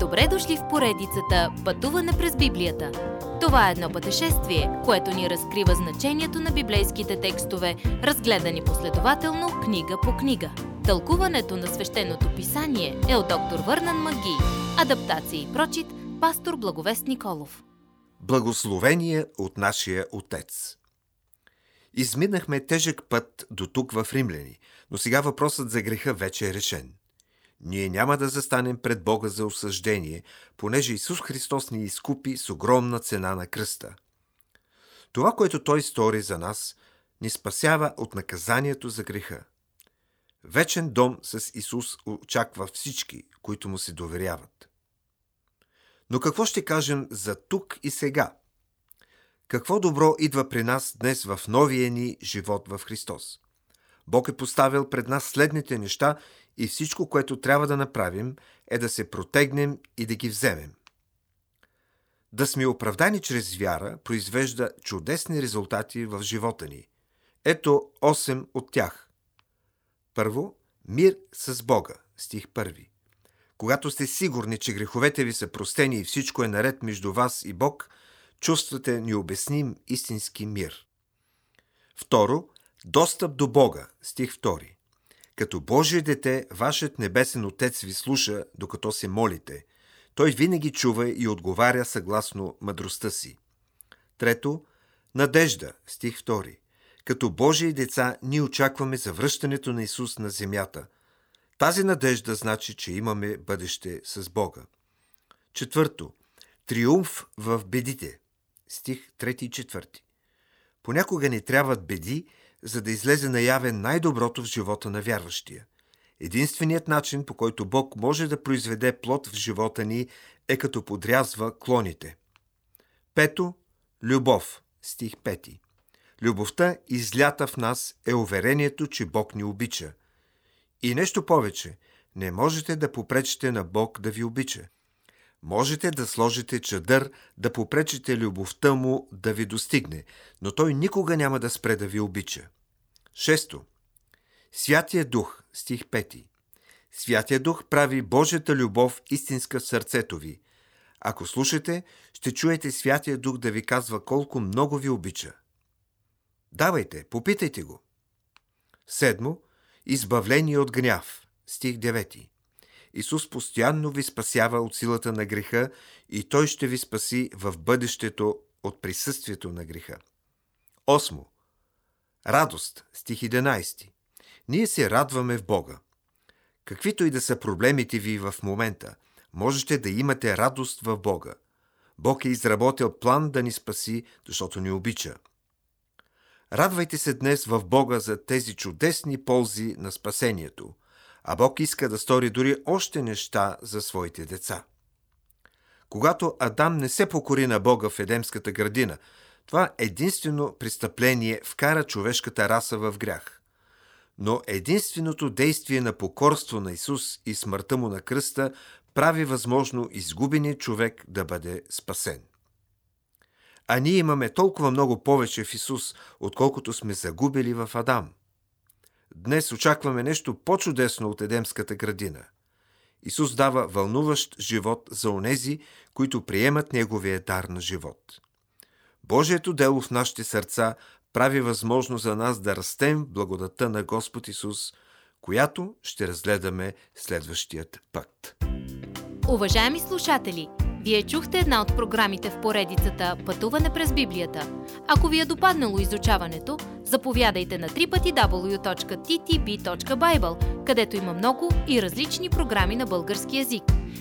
Добре дошли в поредицата Пътуване през Библията. Това е едно пътешествие, което ни разкрива значението на библейските текстове, разгледани последователно книга по книга. Тълкуването на свещеното писание е от доктор Върнан Маги. Адаптация и прочит, пастор Благовест Николов. Благословение от нашия Отец. Изминахме тежък път до тук в Римляни, но сега въпросът за греха вече е решен. Ние няма да застанем пред Бога за осъждение, понеже Исус Христос ни изкупи с огромна цена на кръста. Това, което Той стори за нас, ни спасява от наказанието за греха. Вечен дом с Исус очаква всички, които му се доверяват. Но какво ще кажем за тук и сега? Какво добро идва при нас днес в новия ни живот в Христос? Бог е поставил пред нас следните неща и всичко, което трябва да направим, е да се протегнем и да ги вземем. Да сме оправдани чрез вяра произвежда чудесни резултати в живота ни. Ето 8 от тях. Първо, мир с Бога. Стих 1. Когато сте сигурни, че греховете ви са простени и всичко е наред между вас и Бог, чувствате необясним истински мир. Второ, достъп до Бога. Стих 2. Като Божие дете, вашият небесен Отец ви слуша, докато се молите. Той винаги чува и отговаря съгласно мъдростта си. Трето, надежда, стих 2. Като Божии деца, ние очакваме завръщането на Исус на земята. Тази надежда значи, че имаме бъдеще с Бога. Четвърто, триумф в бедите, стих 3 и 4. Понякога ни трябват беди, за да излезе наявен най-доброто в живота на вярващия. Единственият начин, по който Бог може да произведе плод в живота ни, е като подрязва клоните. Пето – любов, стих 5. Любовта, излята в нас, е уверението, че Бог ни обича. И нещо повече, не можете да попречите на Бог да ви обича. Можете да сложите чадър, да попречите любовта му да ви достигне, но той никога няма да спре да ви обича. Шесто. Святия Дух, стих 5. Святия Дух прави Божията любов истинска в сърцето ви. Ако слушате, ще чуете Святия Дух да ви казва колко много ви обича. Давайте, попитайте го. Седмо. Избавление от гняв. Стих 9. Исус постоянно ви спасява от силата на греха и Той ще ви спаси в бъдещето от присъствието на греха. Осмо. Радост. Стих 11. Ние се радваме в Бога. Каквито и да са проблемите ви в момента, можете да имате радост в Бога. Бог е изработил план да ни спаси, защото ни обича. Радвайте се днес в Бога за тези чудесни ползи на спасението – а Бог иска да стори дори още неща за своите деца. Когато Адам не се покори на Бога в Едемската градина, това единствено престъпление вкара човешката раса в грях. Но единственото действие на покорство на Исус и смъртта му на кръста прави възможно изгубеният човек да бъде спасен. А ние имаме толкова много повече в Исус, отколкото сме загубили в Адам. Днес очакваме нещо по-чудесно от Едемската градина. Исус дава вълнуващ живот за онези, които приемат Неговия дар на живот. Божието дело в нашите сърца прави възможно за нас да растем благодата на Господ Исус, която ще разгледаме следващият път. Уважаеми слушатели! Вие чухте една от програмите в поредицата Пътуване през Библията. Ако ви е допаднало изучаването, заповядайте на www.ttb.bible, където има много и различни програми на български язик.